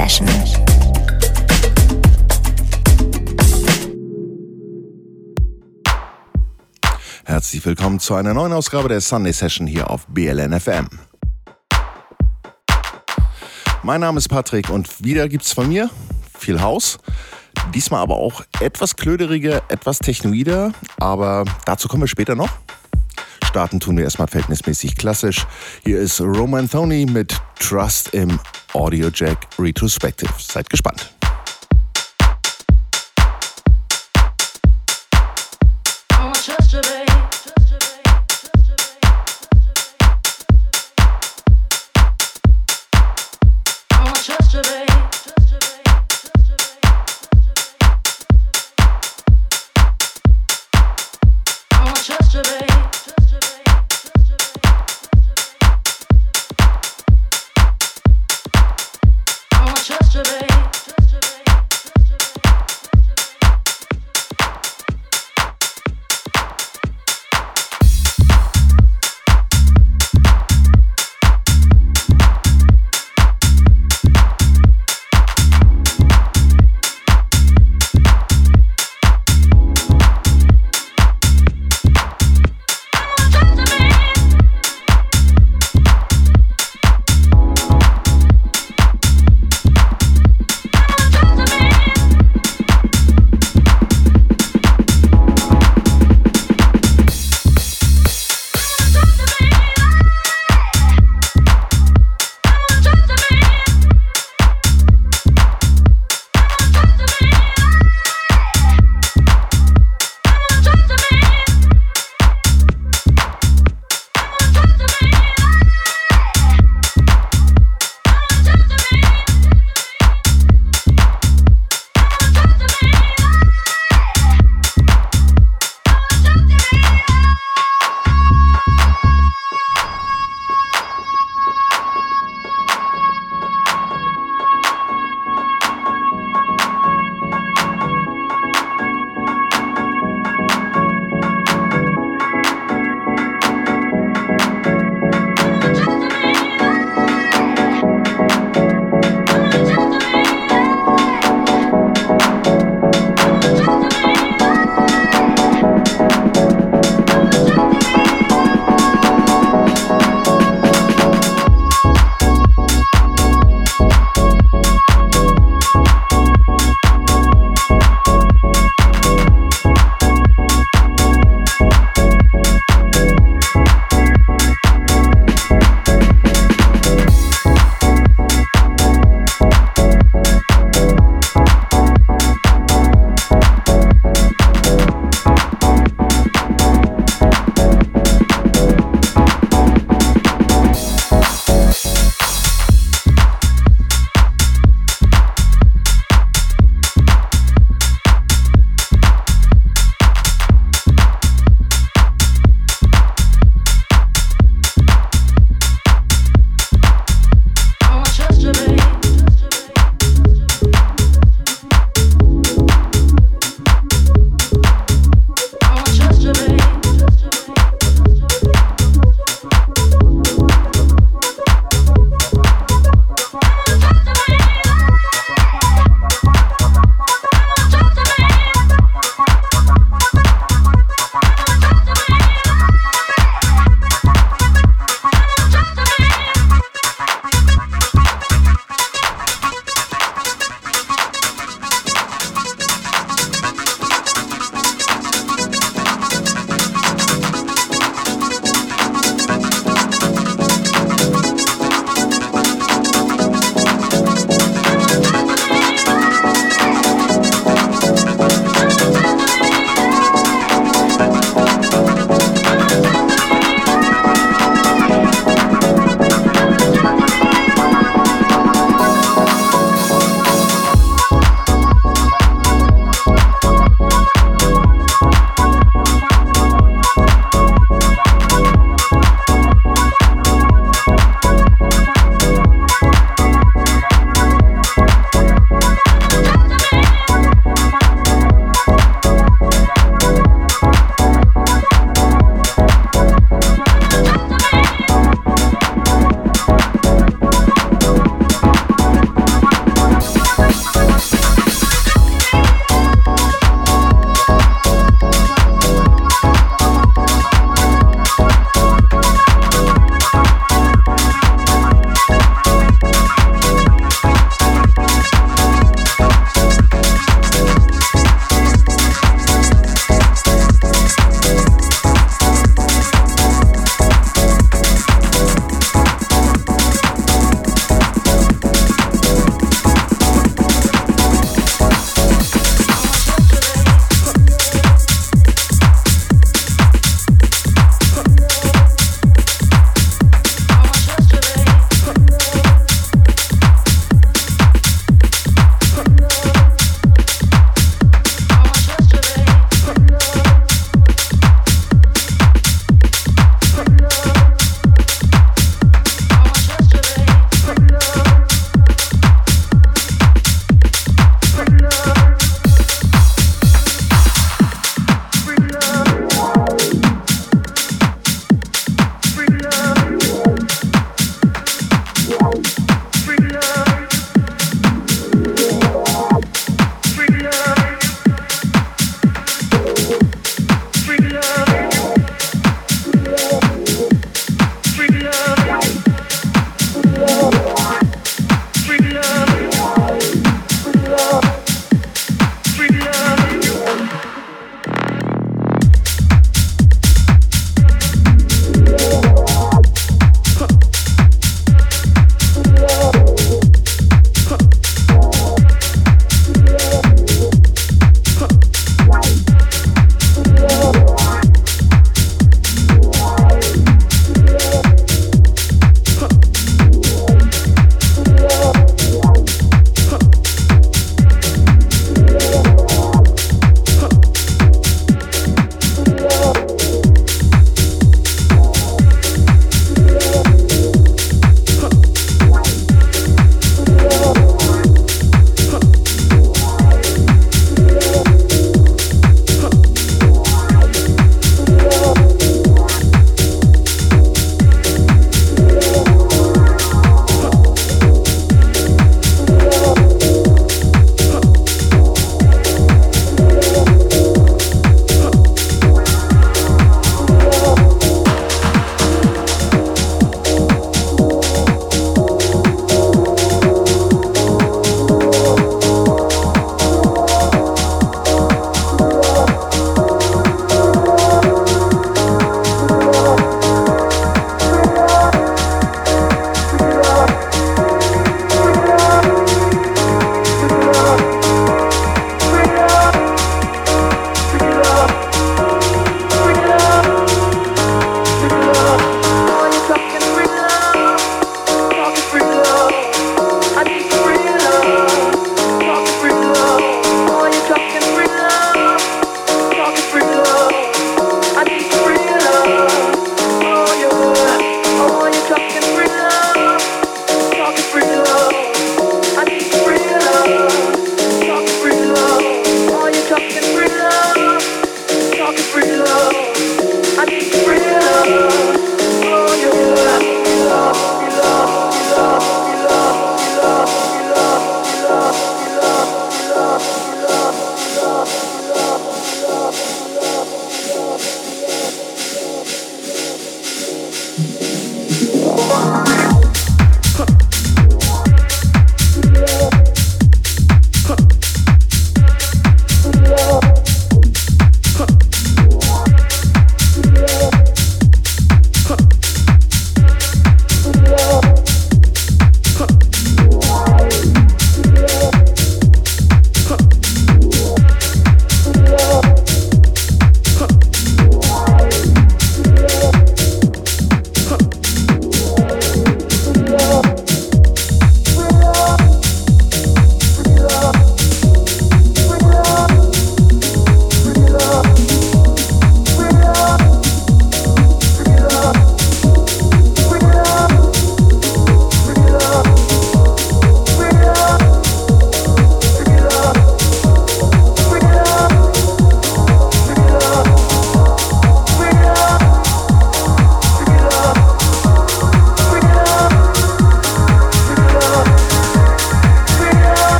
Session. Herzlich willkommen zu einer neuen Ausgabe der Sunday Session hier auf BLN FM. Mein Name ist Patrick und wieder gibt's von mir viel Haus. Diesmal aber auch etwas klöderiger, etwas technoider, aber dazu kommen wir später noch. Starten tun wir erstmal verhältnismäßig klassisch. Hier ist Roman Thony mit Trust im Audio Jack Retrospective. Seid gespannt.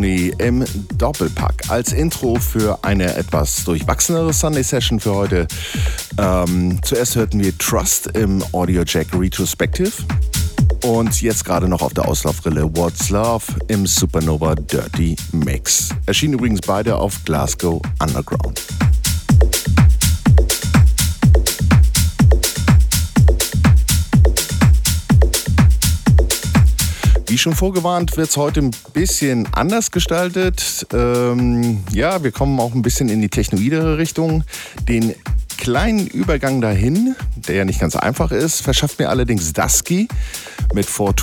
Thony im Doppelpack als Intro für eine etwas durchwachsenere Sunday Session für heute. Ähm, zuerst hörten wir Trust im Audio Jack Retrospective und jetzt gerade noch auf der Auslaufrille What's Love im Supernova Dirty Mix. Erschienen übrigens beide auf Glasgow Underground. Wie schon vorgewarnt, wird es heute ein bisschen anders gestaltet. Ähm, ja, wir kommen auch ein bisschen in die technoidere Richtung. Den kleinen Übergang dahin, der ja nicht ganz einfach ist, verschafft mir allerdings Dusky mit 4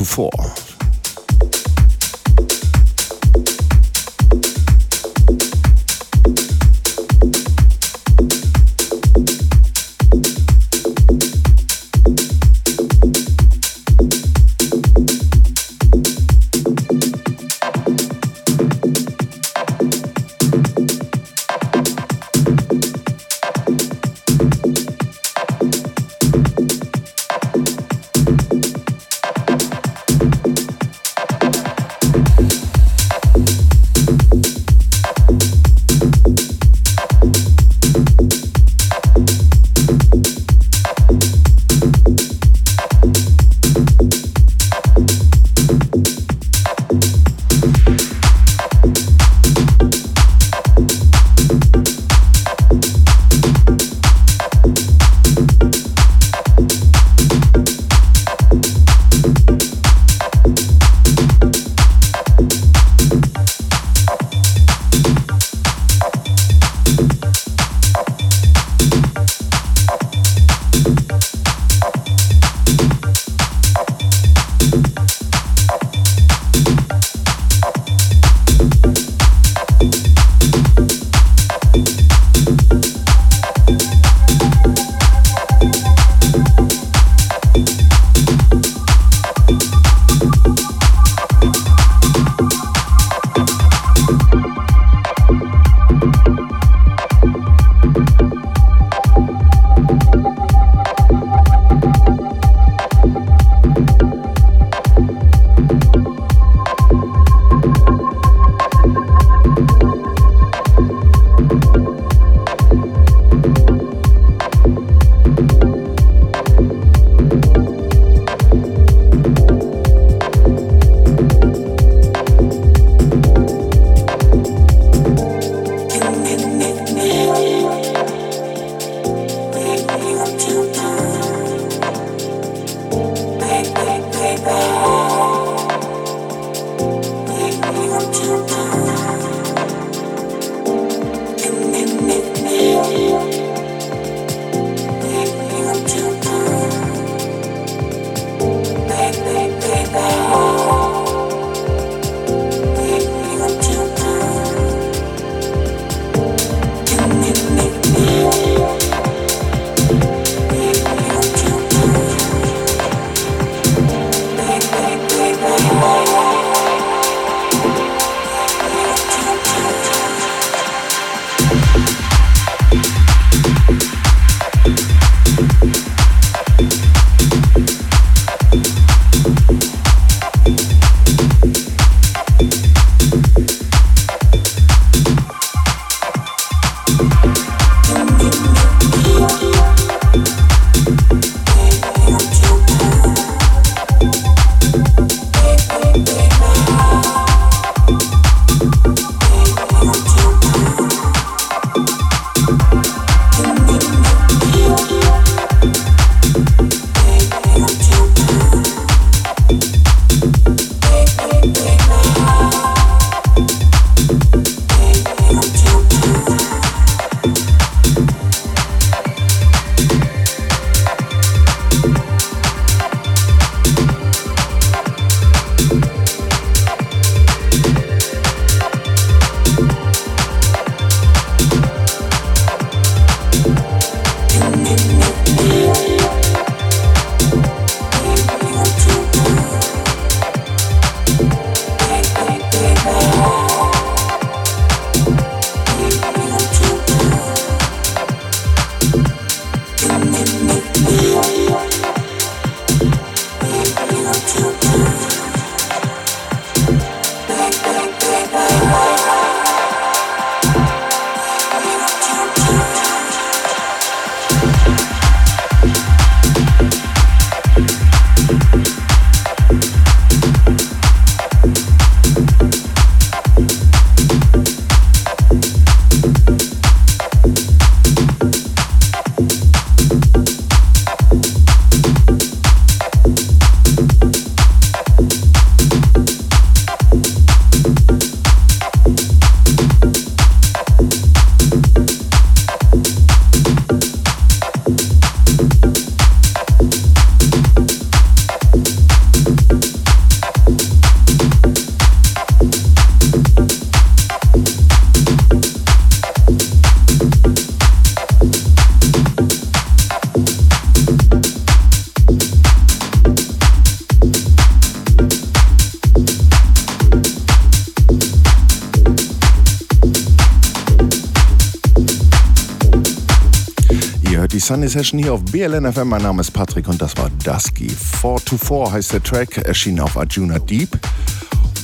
Sunday Session hier auf BLN FM. Mein Name ist Patrick und das war Dusky. 4 to 4 heißt der Track, erschien auf Arjuna Deep.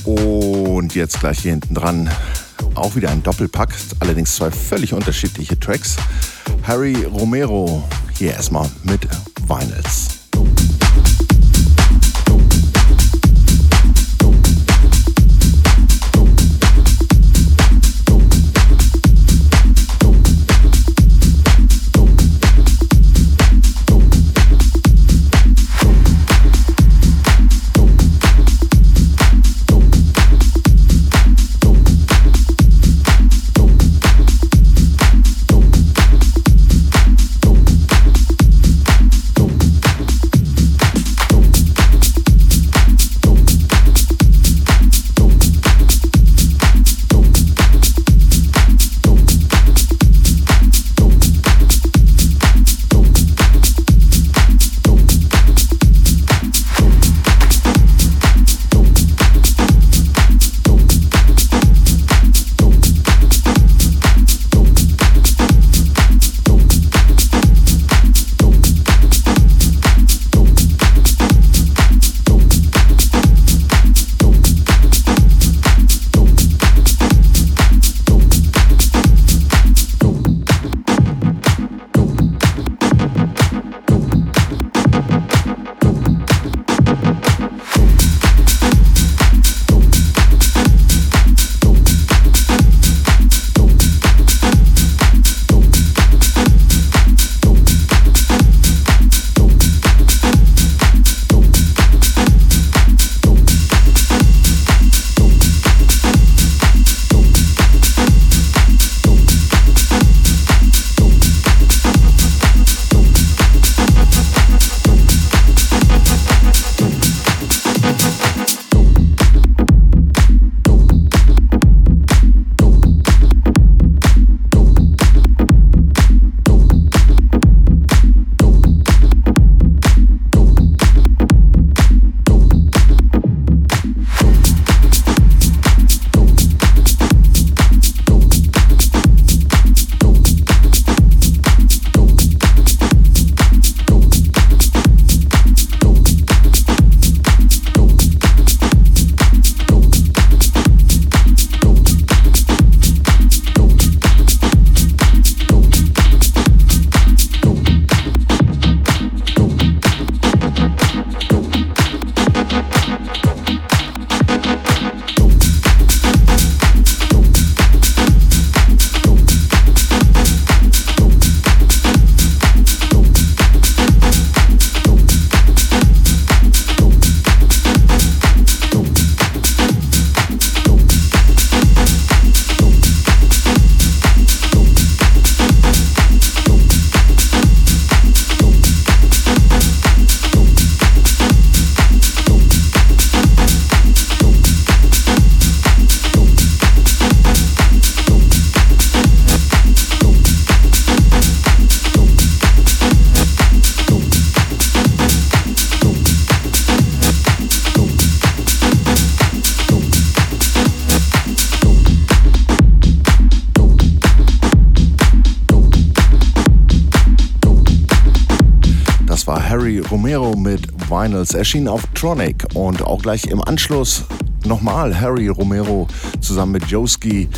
Und jetzt gleich hier hinten dran auch wieder ein Doppelpack, allerdings zwei völlig unterschiedliche Tracks. Harry Romero hier erstmal mit Vinyls. Vinyls erschien auf Tronic und auch gleich im Anschluss nochmal Harry Romero zusammen mit Joski.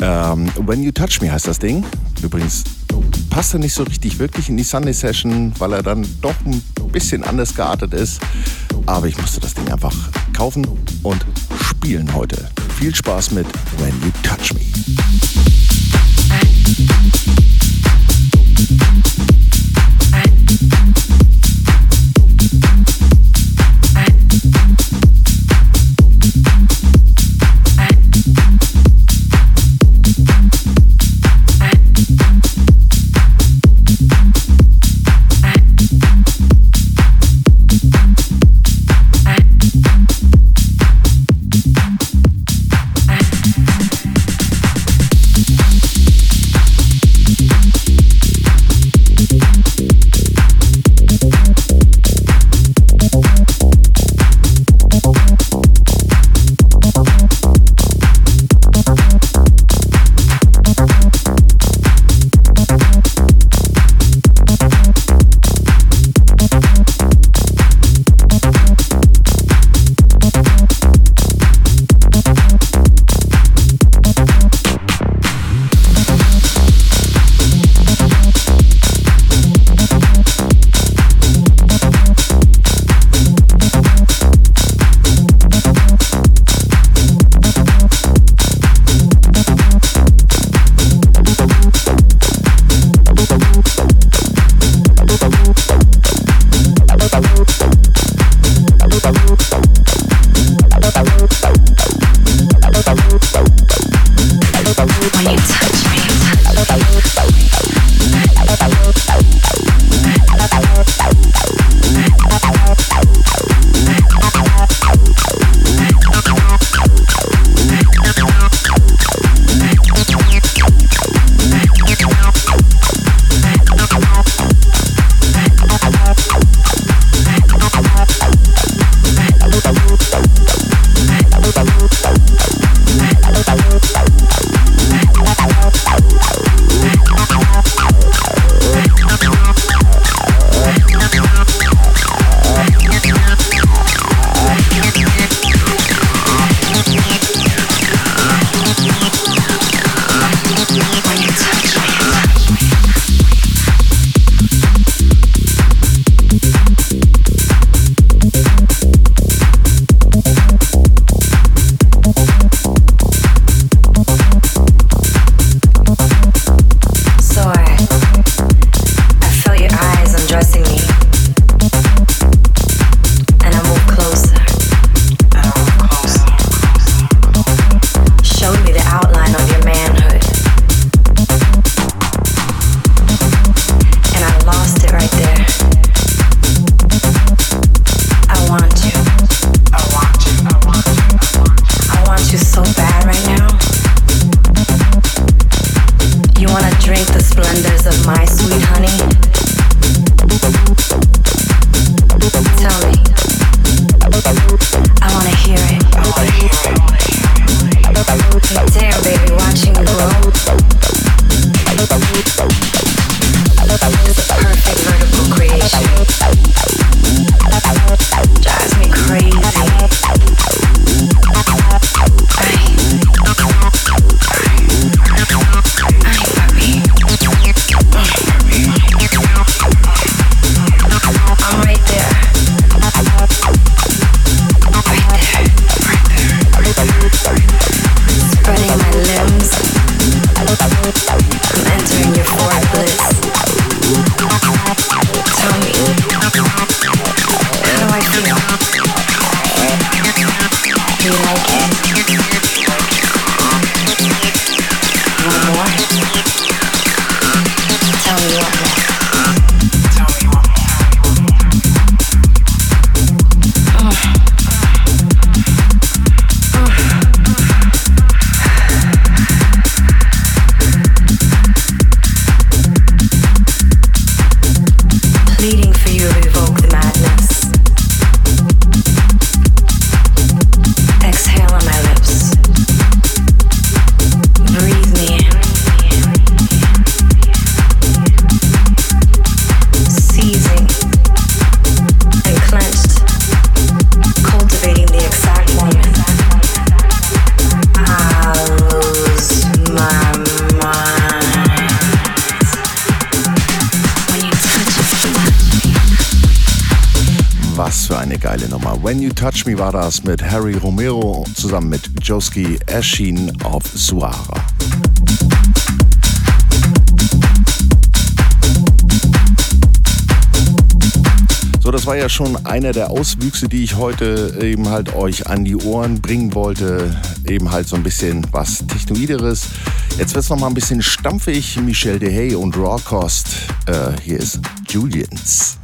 Ähm, When You Touch Me heißt das Ding. Übrigens passte nicht so richtig wirklich in die Sunday Session, weil er dann doch ein bisschen anders geartet ist. Aber ich musste das Ding einfach kaufen und spielen heute. Viel Spaß mit When You Touch Me. Me war das mit Harry Romero zusammen mit Joski erschienen auf Suara. So, das war ja schon einer der Auswüchse, die ich heute eben halt euch an die Ohren bringen wollte. Eben halt so ein bisschen was Technoideres. Jetzt wird es nochmal ein bisschen stampfig. Michel DeHay und Raw Cost. Äh, hier ist Julians.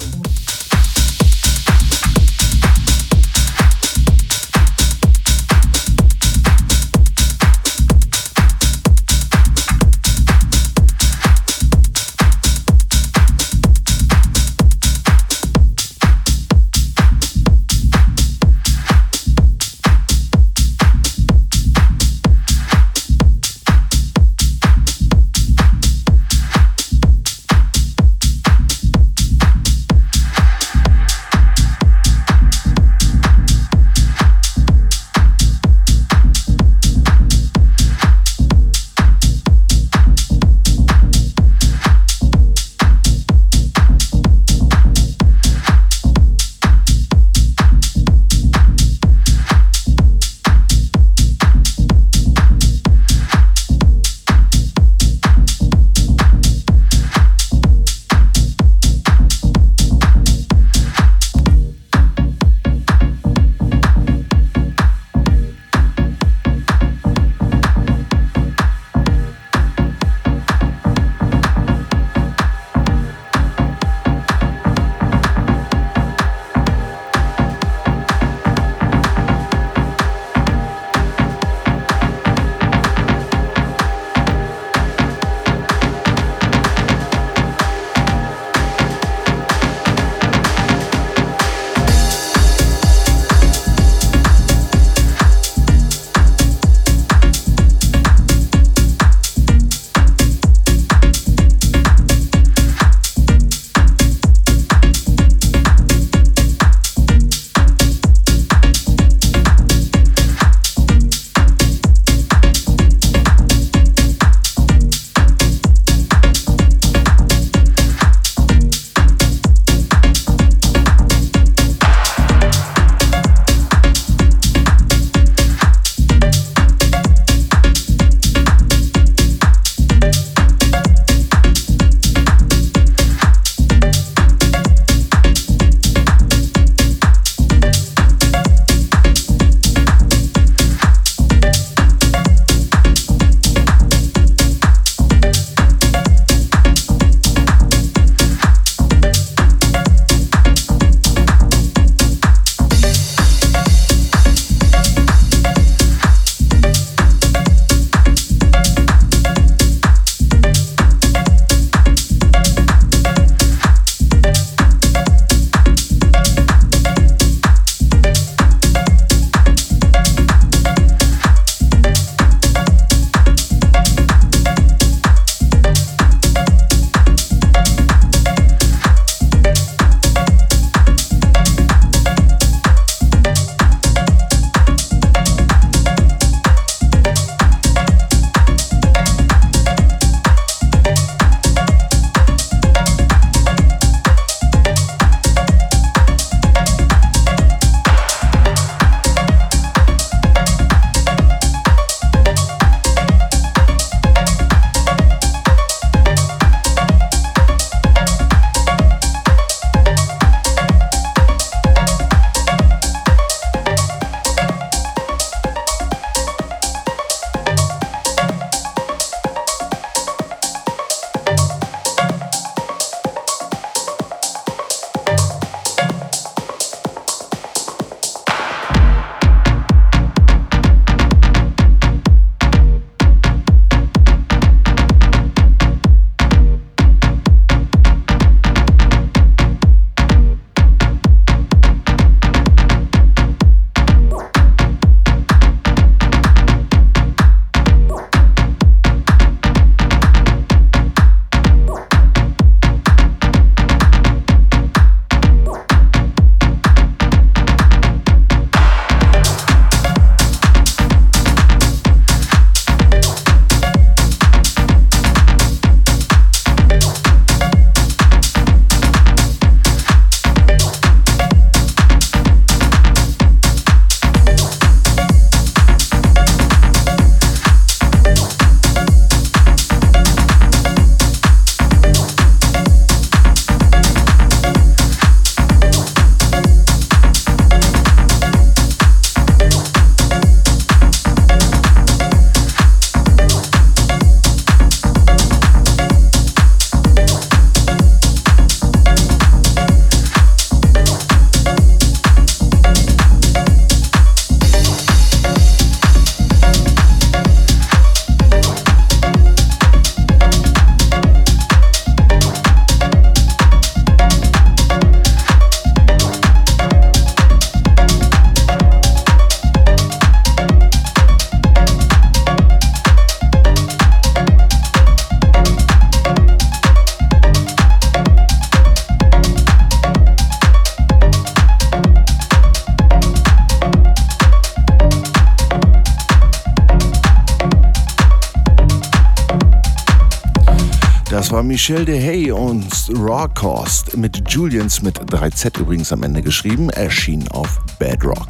War Michel de Hay und Raw Cost mit Julians mit 3Z übrigens am Ende geschrieben, erschien auf Bedrock.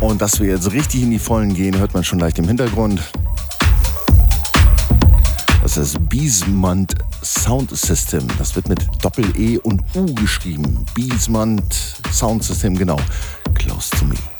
Und dass wir jetzt richtig in die Vollen gehen, hört man schon leicht im Hintergrund. Das ist Biesmont Sound System. Das wird mit Doppel-E und U geschrieben. Biesmont Sound System, genau. Close to me.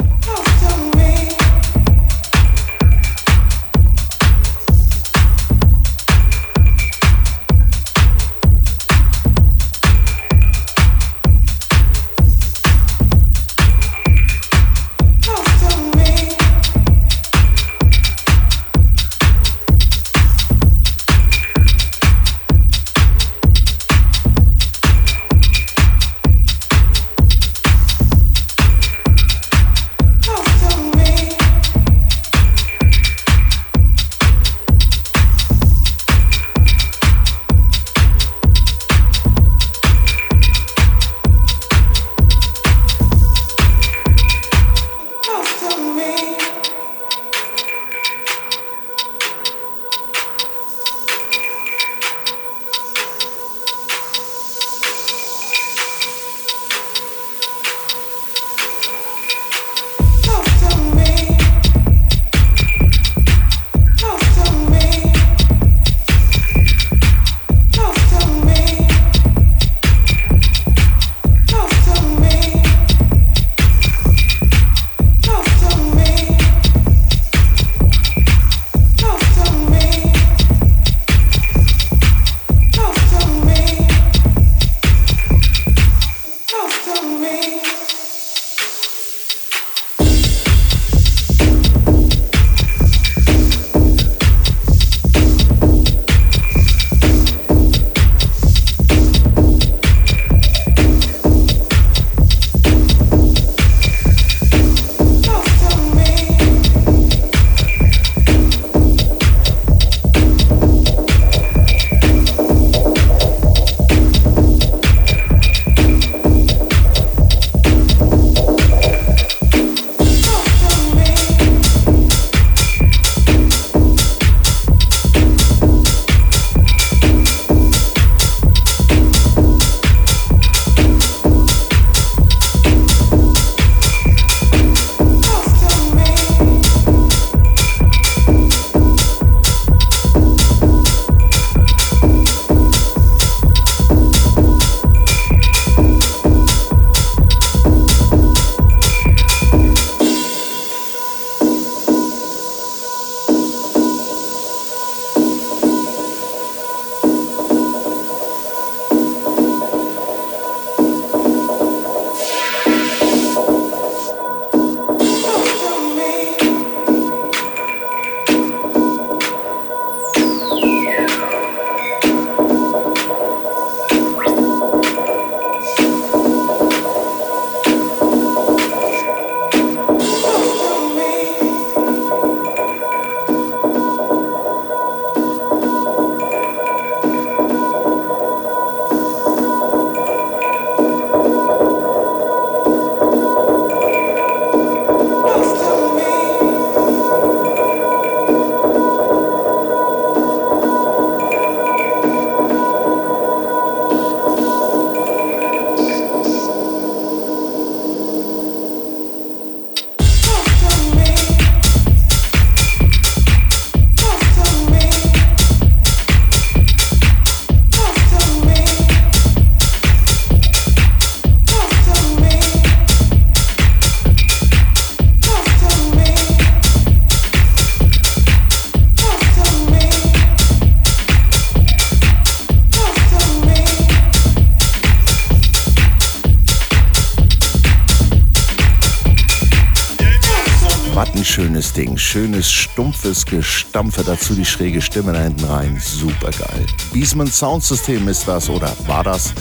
Schönes stumpfes Gestampfe, dazu die schräge Stimme da hinten rein. Super geil. Beasman Soundsystem ist das oder war das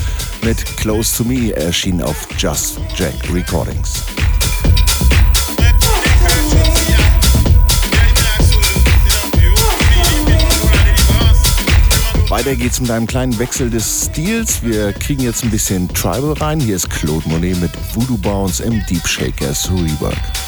mit Close to Me erschien auf Just Jack Recordings. Weiter geht's mit einem kleinen Wechsel des Stils. Wir kriegen jetzt ein bisschen Tribal rein. Hier ist Claude Monet mit Voodoo Bounce im Deep Shakers Rework.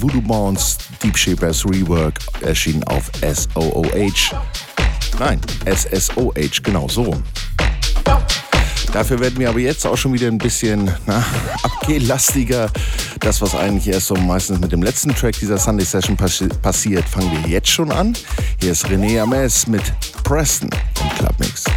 Voodoo Bounce Deep Shapers Rework erschienen auf SOOH. Nein, SSOH, genau so. Dafür werden wir aber jetzt auch schon wieder ein bisschen na, abgelastiger. Das, was eigentlich erst so meistens mit dem letzten Track dieser Sunday Session passi passiert, fangen wir jetzt schon an. Hier ist René Ames mit Preston im Clubmix. vom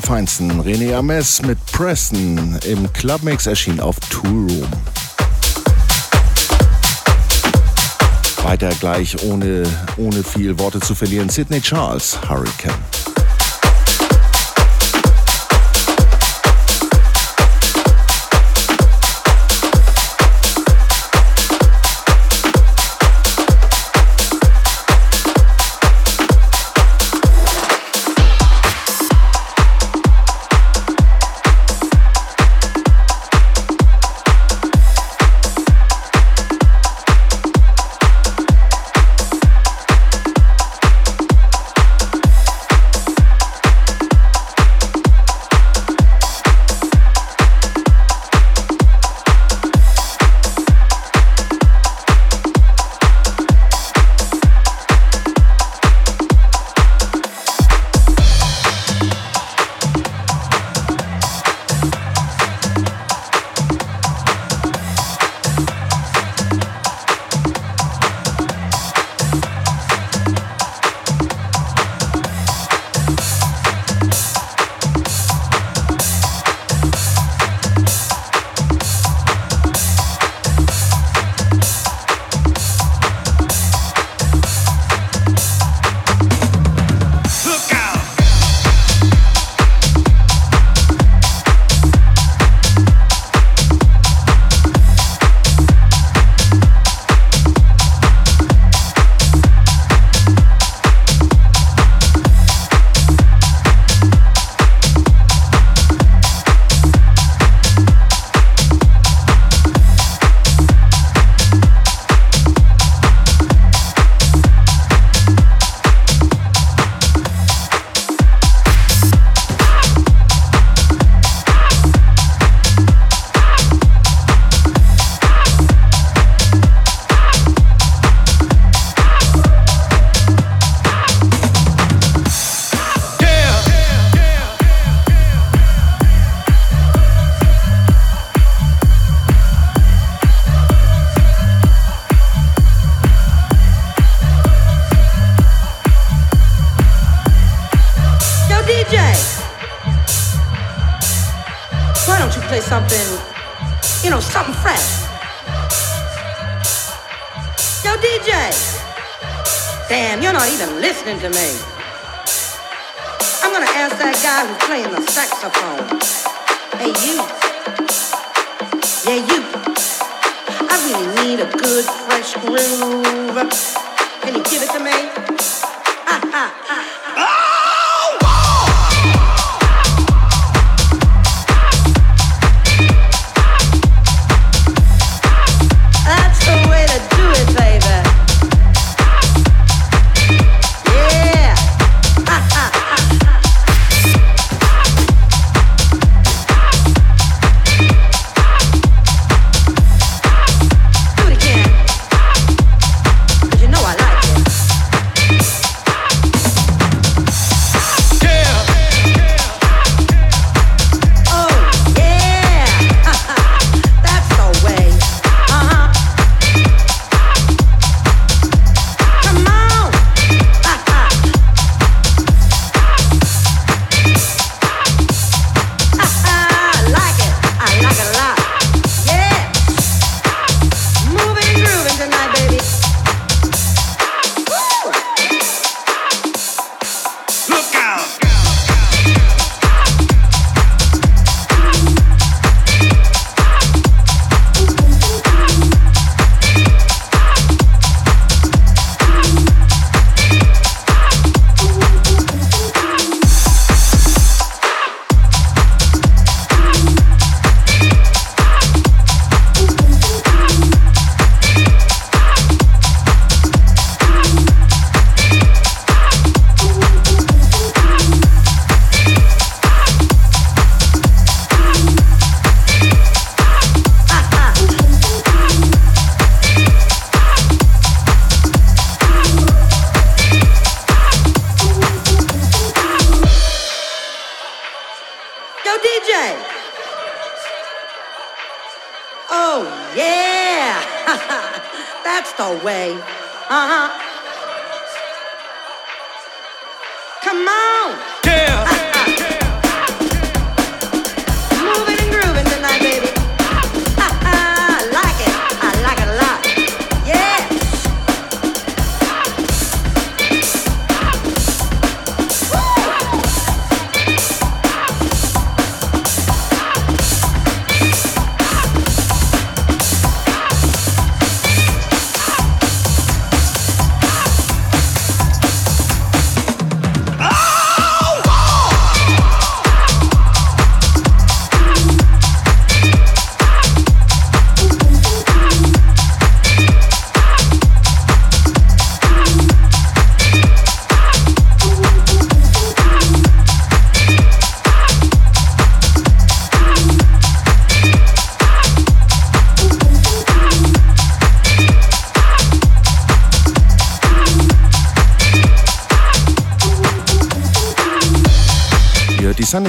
Allerfeinsten. René Ames mit Preston im Clubmix erschien auf Tool Room. Weiter gleich, ohne, ohne viel Worte zu verlieren, Sidney Charles, Hurricane.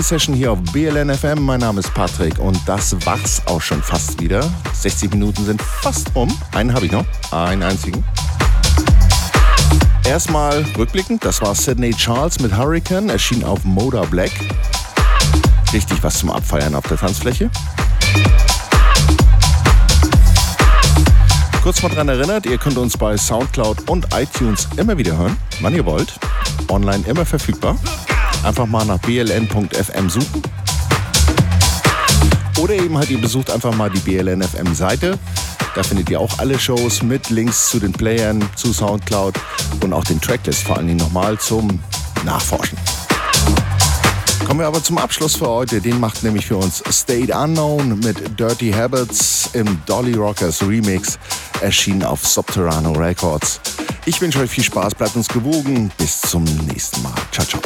Sunday Session hier auf BLN FM. Mein Name ist Patrick und das war's auch schon fast wieder. 60 Minuten sind fast rum. Einen habe ich noch, einen einzigen. Erstmal rückblickend, das war Sidney Charles mit Hurricane, erschien auf Moda Black. Richtig was zum Abfeiern auf der Tanzfläche. Kurz mal dran erinnert, ihr könnt uns bei Soundcloud und iTunes immer wieder hören, wann ihr wollt. Online immer verfügbar. Einfach mal nach bln.fm suchen. Oder eben halt, ihr besucht einfach mal die BLN FM Seite. Da findet ihr auch alle Shows mit Links zu den Playern, zu Soundcloud und auch den Tracklist vor allen Dingen nochmal zum Nachforschen. Kommen wir aber zum Abschluss für heute. Den macht nämlich für uns State Unknown mit Dirty Habits im Dolly Rockers Remix, erschienen auf Subterrano Records. Ich wünsche euch viel Spaß, bleibt uns gewogen. Bis zum nächsten Mal. Ciao, ciao.